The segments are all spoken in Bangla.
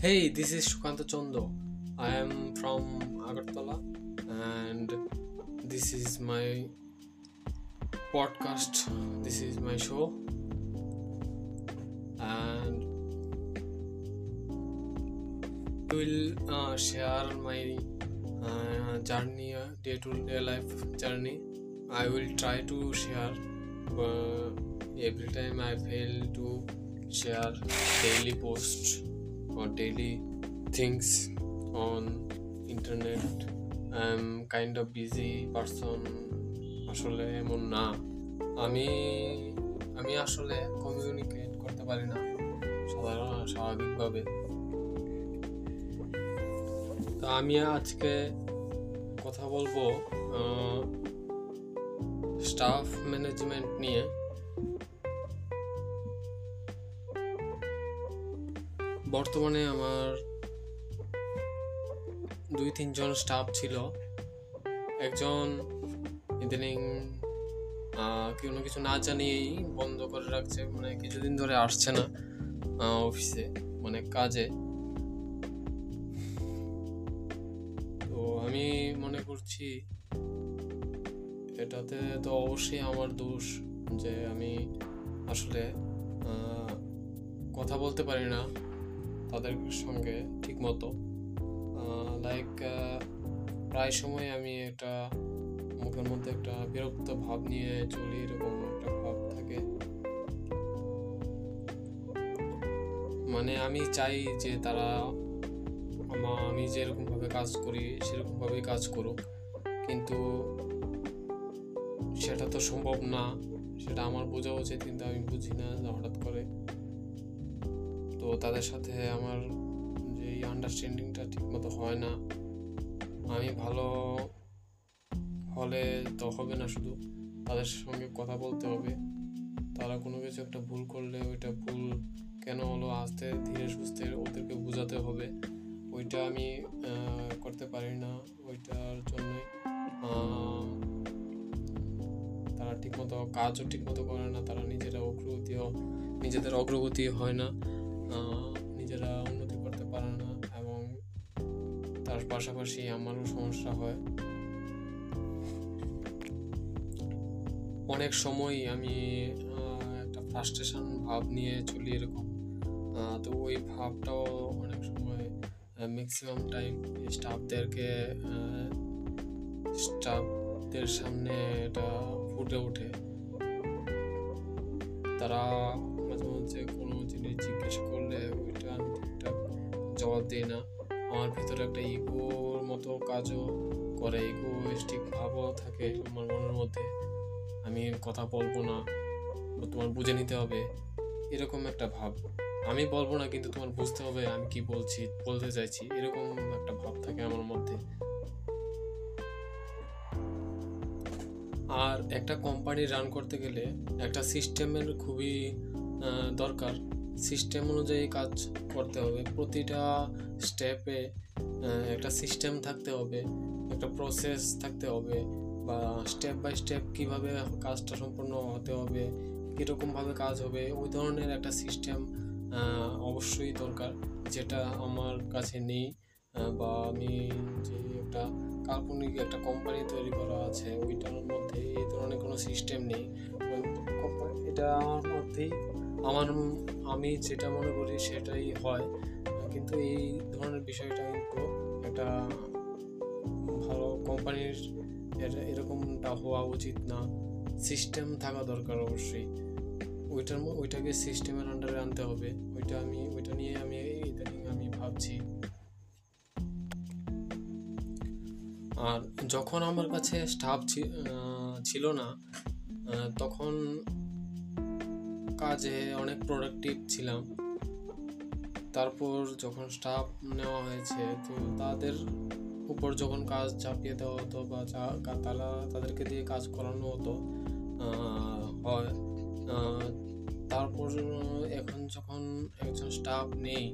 Hey, this is Shukanta Chondo. I am from Agartala and this is my podcast. This is my show. And will uh, share my uh, journey, day to day life journey. I will try to share uh, every time I fail to share daily posts or daily things on internet. I'm kind of busy person. আসলে এমন না। আমি আমি আসলে কমিউনিকেট করতে পারি না। সাধারণ, স্বাভাবিকভাবে। তো আমি আজকে কথা বলব স্টাফ ম্যানেজমেন্ট নিয়ে। বর্তমানে আমার দুই, তিনজন স্টাফ ছিল। একজন ইদানিং কোনো কিছু না জানিয়েই বন্ধ করে রাখছে মানে কিছুদিন ধরে আসছে না অফিসে মানে কাজে। তো আমি মনে করছি, এটাতে তো অবশ্যই আমার দোষ যে আমি আসলে কথা বলতে পারি না। তাদের সঙ্গে ঠিক মতো লাইক প্রায় সময় আমি একটা মুখের মধ্যে একটা বিরক্ত ভাব নিয়ে চলি, এরকম একটা ভাব থাকে। মানে আমি চাই যে তারা আমি যেরকমভাবে কাজ করি, সেরকমভাবেই কাজ করুক। কিন্তু সেটা তো সম্ভব না। সেটা আমার বোঝা উচিত, কিন্তু আমি বুঝি না হঠাৎ করে। তাদের সাথে আমার যে আন্ডারস্ট্যান্ডিংটা ঠিকমতো হয় না। আমি ভালো হলে তো হবে না শুধু। তাদের সঙ্গে কথা বলতে হবে। তারা কোনো কিছু একটা ভুল করলে ওইটা ভুল কেন হলো, আস্তে ধীরে সুস্থে ওদেরকে বোঝাতে হবে। ওইটা আমি করতে পারি না। ওইটার জন্যই তারা ঠিকমতো কাজও ঠিকমতো করে না। তারা নিজেরা অগ্রগতিও নিজেদের অগ্রগতি হয় না। নিজেরা উন্নতি করতে পারে না এবং তার পাশাপাশি আমারও সমস্যা হয়। অনেক সময় আমি একটা ফ্রাস্ট্রেশন ভাব নিয়ে চলি এরকম। তো ওই ভাবটাও অনেক সময় ম্যাক্সিমাম টাইম স্টাফদেরকে স্টাফদের সামনে এটা ফুটে ওঠে। তারা মাঝে মাঝে কোনো জিনিস জিজ্ঞেস ঠিকঠাক জবাব দিই না। আমার ভিতরে একটা ইগোর মতো কাজও করে ইগোস্টিক ভাবও থাকে আমার মনের মধ্যে। আমি কথা বলব না তোমার বুঝে নিতে হবে, এরকম একটা ভাব। আমি বলব না, কিন্তু তোমার বুঝতে হবে আমি কি বলছি, বলতে চাইছি, এরকম একটা ভাব থাকে আমার মধ্যে। আর একটা কোম্পানি রান করতে গেলে একটা সিস্টেমের খুবই দরকার। সিস্টেম অনুযায়ী কাজ করতে হবে। প্রতিটা স্টেপে একটা সিস্টেম থাকতে হবে, একটা প্রসেস থাকতে হবে বা স্টেপ বাই স্টেপ কীভাবে কাজটা সম্পূর্ণ হতে হবে, কীরকমভাবে কাজ হবে, ওই ধরনের একটা সিস্টেম অবশ্যই দরকার যেটা আমার কাছে নেই বা আমি যে একটা কাল্পনিক একটা কোম্পানি তৈরি করা আছে, ওইটার মধ্যে এই ধরনের কোনো সিস্টেম নেই। এটা আমার মধ্যেই আমার আমি যেটা মনে করি সেটাই হয়। কিন্তু এই ধরনের বিষয়টা কিন্তু একটা ভালো কোম্পানির এরকমটা হওয়া উচিত না। সিস্টেম থাকা দরকার অবশ্যই। ওইটার ওইটাকে সিস্টেমের আন্ডারে আনতে হবে। ওইটা আমি ওইটা নিয়ে আমি ইদানিং আমি ভাবছি। আর যখন আমার কাছে স্টাফ ছিল না তখন কাজে অনেক প্রোডাক্টিভ ছিলাম। তারপর যখন স্টাফ নেওয়া হয়েছে, তো তাদের উপর যখন কাজ চাপিয়ে দেওয়া হতো বা যা তারা তাদেরকে দিয়ে কাজ করানো হতো হয় তারপর এখন যখন একজন স্টাফ নেই,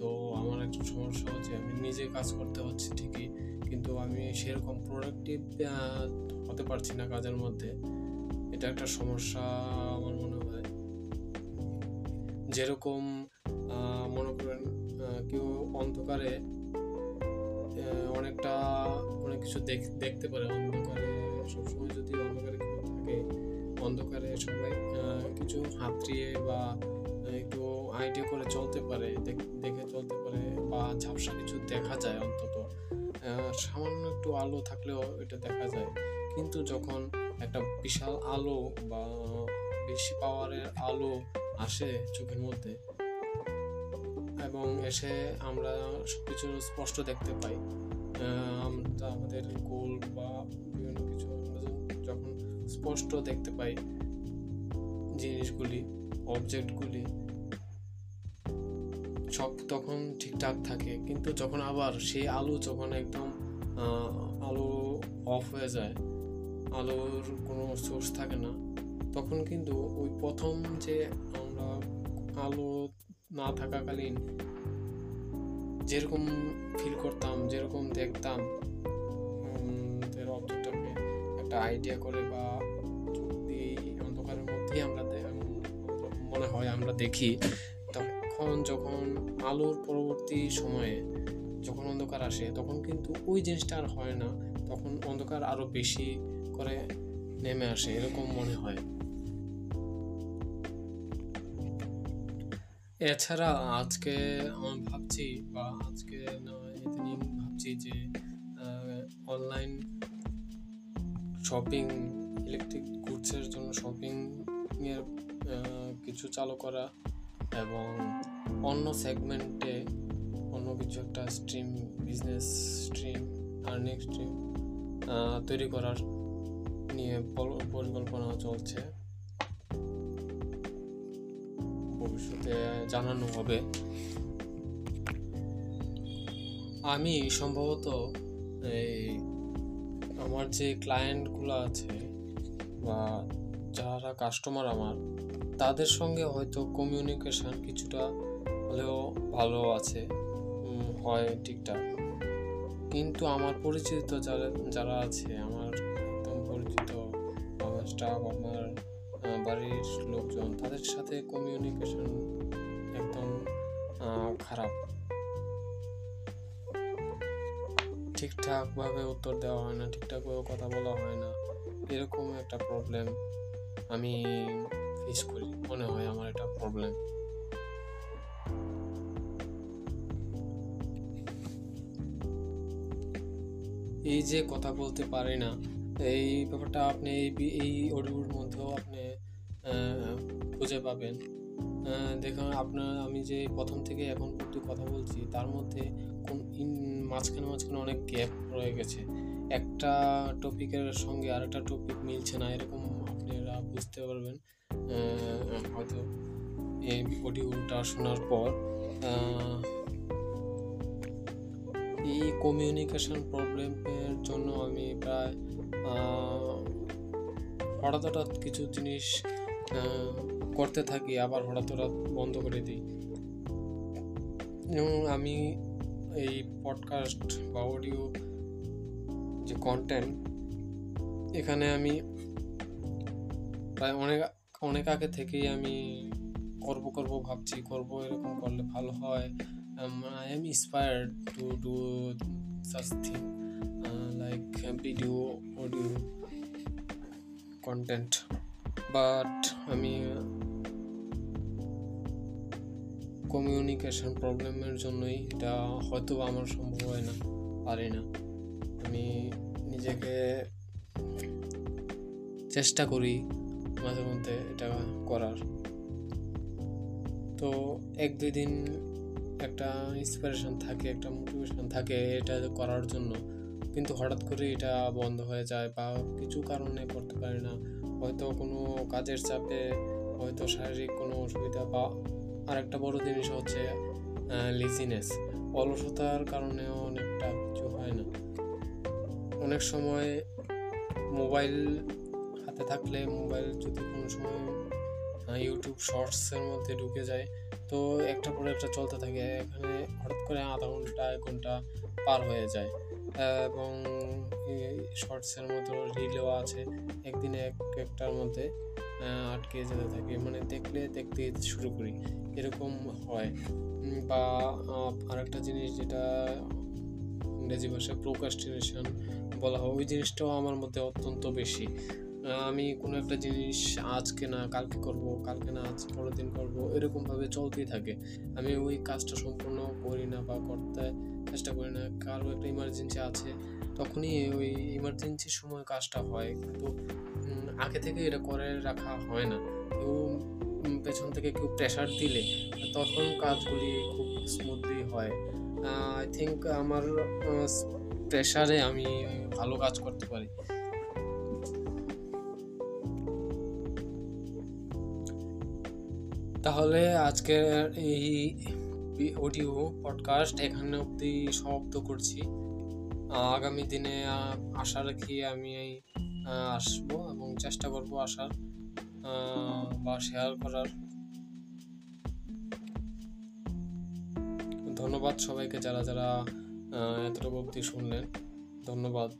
তো আমার একটা সমস্যা হচ্ছে, আমি নিজে কাজ করতে হচ্ছে ঠিকই, কিন্তু আমি সেরকম প্রোডাক্টিভ হতে পারছি না কাজের মধ্যে। এটা একটা সমস্যা যেরকম মনে করেন কেউ অন্ধকারে অনেকটা অনেক কিছু দেখ- দেখতে পারে। অন্ধকারে সবসময় যদি অন্ধকারে কেউ থাকে, অন্ধকারে সবাই কিছু হাতড়িয়ে বা একটু আইডিয়া করে চলতে পারে, দেখ- দেখে চলতে পারে বা ঝাপসা কিছু দেখা যায় অন্তত। সামান্য একটু আলো থাকলেও এটা দেখা যায়। কিন্তু যখন একটা বিশাল আলো বা বেশি পাওয়ারের আলো আসে চোখের মধ্যে এবং এসে আমরা সবকিছু স্পষ্ট দেখতে পাই। আমরা আমাদের গোল বা বিভিন্ন কিছু যখন স্পষ্ট দেখতে পাই জিনিসগুলি অবজেক্টগুলি সব তখন ঠিকঠাক থাকে। কিন্তু যখন আবার সেই আলো যখন একদম আলো অফ হয়ে যায়, আলোর কোনো সোর্স থাকে না তখন কিন্তু ওই প্রথম যে আমরা আলো না থাকাকালীন যেরকম ফিল করতাম, যেরকম দেখতাম অবজেক্টটাকে একটা আইডিয়া করে বা অন্ধকারের মধ্যেই আমরা মনে হয় আমরা দেখি, তখন যখন আলোর পরবর্তী সময়ে যখন অন্ধকার আসে, তখন কিন্তু ওই জিনিসটা আর হয় না। তখন অন্ধকার আরও বেশি করে নেমে আসে এরকম মনে হয় এছাড়া আজকে আমি ভাবছি, বা আজকে ভাবছি যে অনলাইন শপিং ইলেকট্রিক গুডসের জন্য শপিং এর কিছু চালু করা এবং অন্য সেগমেন্টে অন্য কিছু একটা stream business stream earning stream তৈরি করার নিয়ে পল- পরিকল্পনা চলছে। ভবিষ্যতে জানানো হবে। আমি সম্ভবত এই আমার যে ক্লায়েন্টগুলো আছে বা যারা কাস্টমার আমার, তাদের সঙ্গে হয়তো কমিউনিকেশান কিছুটা হলেও ভালো আছে হয় ঠিকঠাক। কিন্তু আমার পরিচিত যারা যারা আছে, আমার স্টাফ আমার বাড়ির লোকজন তাদের সাথে কমিউনিকেশন একদম খারাপ। ঠিকঠাকভাবে উত্তর দেওয়া হয় না, ঠিকঠাকভাবে কথা বলা হয় না, এরকম একটা প্রবলেম আমি ফেস করি, মনে হয় আমার এটা প্রবলেম এই যে কথা বলতে পারি না এই ব্যাপারটা আপনি এই এই অডিওর মধ্যেও আপনি খুঁজে পাবেন। দেখুন, আপনার, আমি যে প্রথম থেকে এখন পর্যন্ত কথা বলছি, তার মধ্যে কোন মাঝখানে মাঝখানে অনেক গ্যাপ রয়ে গেছে। একটা টপিকের সঙ্গে আরেকটা টপিক মিলছে না, এরকম আপনারা বুঝতে পারবেন। হয়তো এই অডিওটা শোনার পর এই কমিউনিকেশন প্রবলেমের জন্য আমি প্রায় হঠাৎ হঠাৎ কিছু জিনিস করতে থাকি, আবার হঠাৎ হঠাৎ বন্ধ করে দিই। এবং আমি এই পডকাস্ট বা অডিও যে কন্টেন্ট এখানে আমি প্রায় অনেক অনেক আগে থেকেই আমি করব করব, ভাবছি, করব, এরকম করলে ভালো হয়। I am inspired to do such thing like video audio content but আমি কমিউনিকেশন প্রবলেমের জন্যই এটা হয়তো আমার সম্ভব হয় না, পারি না। আমি নিজেকে চেষ্টা করি মাঝে মধ্যে এটা করার। তো এক দুই দিন একটা ইন্সপিরেশন থাকে, একটা মোটিভেশন থাকে এটা করার জন্য। কিন্তু হঠাৎ করে এটা বন্ধ হয়ে যায় বা কিছু কারণে করতে পারি না। হয়তো কোনো কাজের চাপে, হয়তো শারীরিক কোনো অসুবিধা বা আরেকটা বড় জিনিস হচ্ছে লিজিনেস অলসতার কারণেও অনেকটা কিছু হয় না। অনেক সময় মোবাইল হাতে থাকলে মোবাইল যদি কোনো সময় ইউটিউব শর্টসের মধ্যে ঢুকে যায়। তো একটা পরে একটা চলতে থাকে, এখানে হঠাৎ করে আধা ঘণ্টা, এক ঘণ্টা পার হয়ে যায়। এবং শর্টসের মতো রিলও আছে, একদিনে এক একটার মধ্যে আটকে যেতে থাকে। মানে দেখলে দেখতে শুরু করি, এরকম হয়। বা আরেকটা জিনিস যেটা ইংরেজি ভাষায় প্রোকাস্টিনেশন বলা হয়, ওই জিনিসটাও আমার মধ্যে অত্যন্ত বেশি। আমি কোনো একটা জিনিস আজকে না, কালকে করব, কালকে না, আজ পরের দিন করব, এরকমভাবে চলতেই থাকে। আমি ওই কাজটা সম্পূর্ণ করি না বা করতে চেষ্টা করি না। কারও একটা ইমার্জেন্সি আছে, তখনই ওই ইমার্জেন্সির সময় কাজটা হয়। কিন্তু আগে থেকে এটা করে রাখা হয় না। কেউ পেছন থেকে কেউ প্রেশার দিলে, তখন কাজগুলি খুব স্মুথলি হয়। আই থিঙ্ক আমার প্রেশারে আমি ভালো কাজ করতে পারি। তাহলে আজকের এই অডিও পডকাস্ট এখানে অবধি সমাপ্ত করছি। আগামী দিনে আশা রাখি আমি এই আসব এবং চেষ্টা করব আসার বা শেয়ার করার। ধন্যবাদ সবাইকে যারা যারা এতটুকু অবধি শুনলেন। ধন্যবাদ।